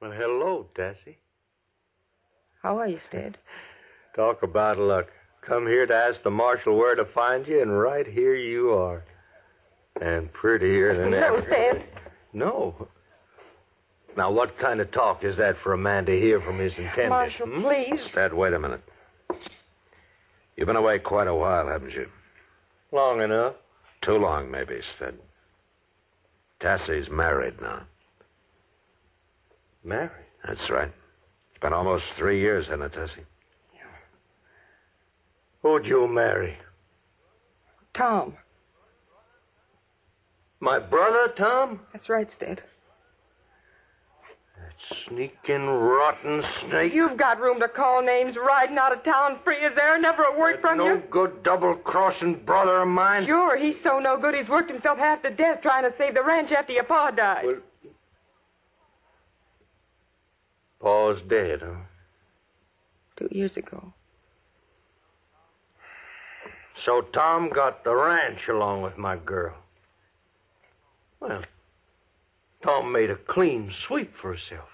Well, hello, Tessie. How are you, Stead? Talk about luck. Come here to ask the marshal where to find you, and right here you are. And prettier than no, ever. Stead. No. Now, what kind of talk is that for a man to hear from his intended? Marshal, hmm? please. Dad, wait a minute. You've been away quite a while, haven't you? Long enough. Too long, maybe, Stead. Tassie's married now. Married? That's right. It's been almost three years, hasn't it, Tessie? Who'd you marry? Tom. My brother, Tom? That's right, Stead. That sneaking, rotten snake. You've got room to call names riding out of town free. as air, never a word That from no you? No good double-crossing brother of mine. Sure, he's so no good he's worked himself half to death trying to save the ranch after your pa died. Well, Pa's dead, huh? Two years ago. So Tom got the ranch along with my girl. Well, Tom made a clean sweep for himself.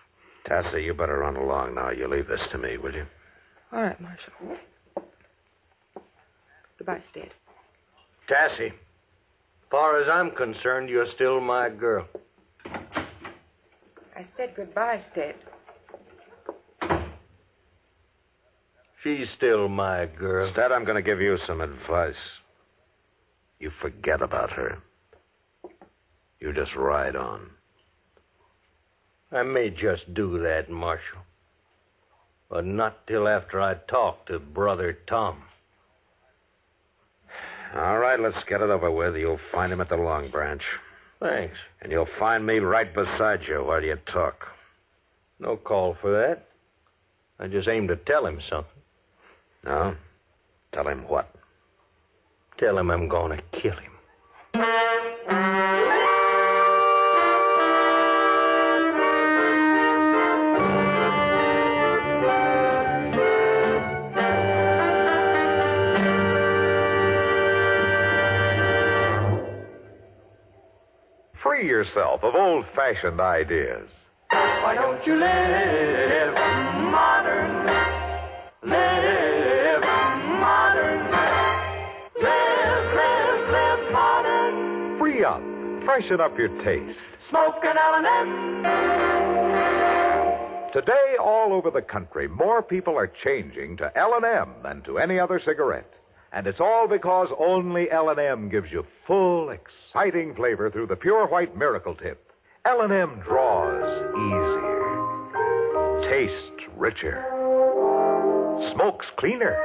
Tassie, you better run along now. You leave this to me, will you? All right, Marshal. Goodbye, Stead. Tassie, far as I'm concerned, you're still my girl. I said goodbye, Stead. She's still my girl. Instead, I'm going to give you some advice. You forget about her. You just ride on. I may just do that, Marshal. But not till after I talk to Brother Tom. All right, let's get it over with. You'll find him at the Long Branch. Thanks. And you'll find me right beside you while you talk. No call for that. I just aim to tell him something. No? Tell him what? Tell him I'm going to kill him. Free yourself of old fashioned ideas. Why don't you live modern? Live Up. Freshen up your taste. Smoke an L&M. Today, all over the country, more people are changing to L&M than to any other cigarette. And it's all because only L&M gives you full, exciting flavor through the pure white miracle tip. L&M draws easier, tastes richer, smokes cleaner.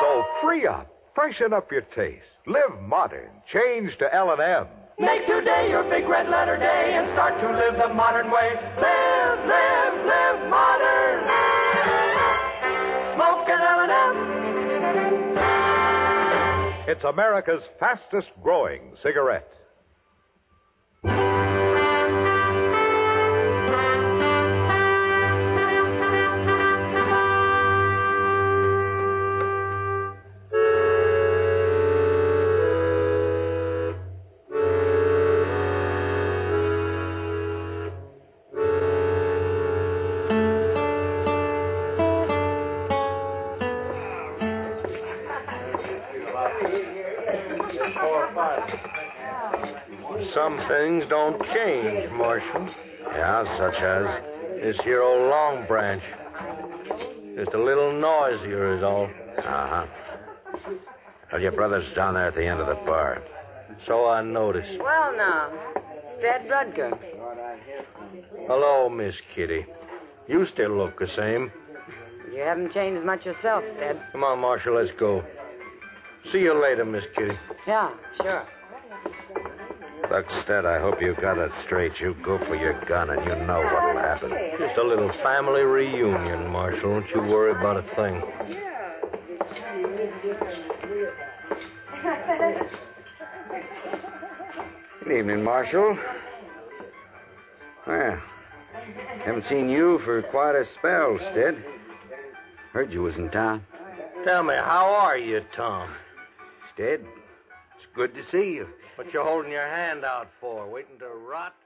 So free up, freshen up your taste, live modern, change to L&M. Make today your big red letter day and start to live the modern way. Live, live, live modern. Smoke an L&M. It's America's fastest growing cigarette. Some things don't change, Marshal. Yeah, such as? This here old Long Branch. Just a little noisier is all. Uh huh. Well, your brother's down there at the end of the bar. So I noticed. Well, now, Stead Rudger. Hello, Miss Kitty. You still look the same. You haven't changed much yourself, Stead. Come on, Marshal, let's go. See you later, Miss Kitty. Yeah, sure. Look, Stead, I hope you got it straight. You go for your gun and you know what'll happen. Just a little family reunion, Marshal. Don't you worry about a thing. Yeah. Good evening, Marshal. Well, haven't seen you for quite a spell, Stead. Heard you was in town. Tell me, how are you, Tom? Stead, it's good to see you. What you holding your hand out for? Waiting to rot?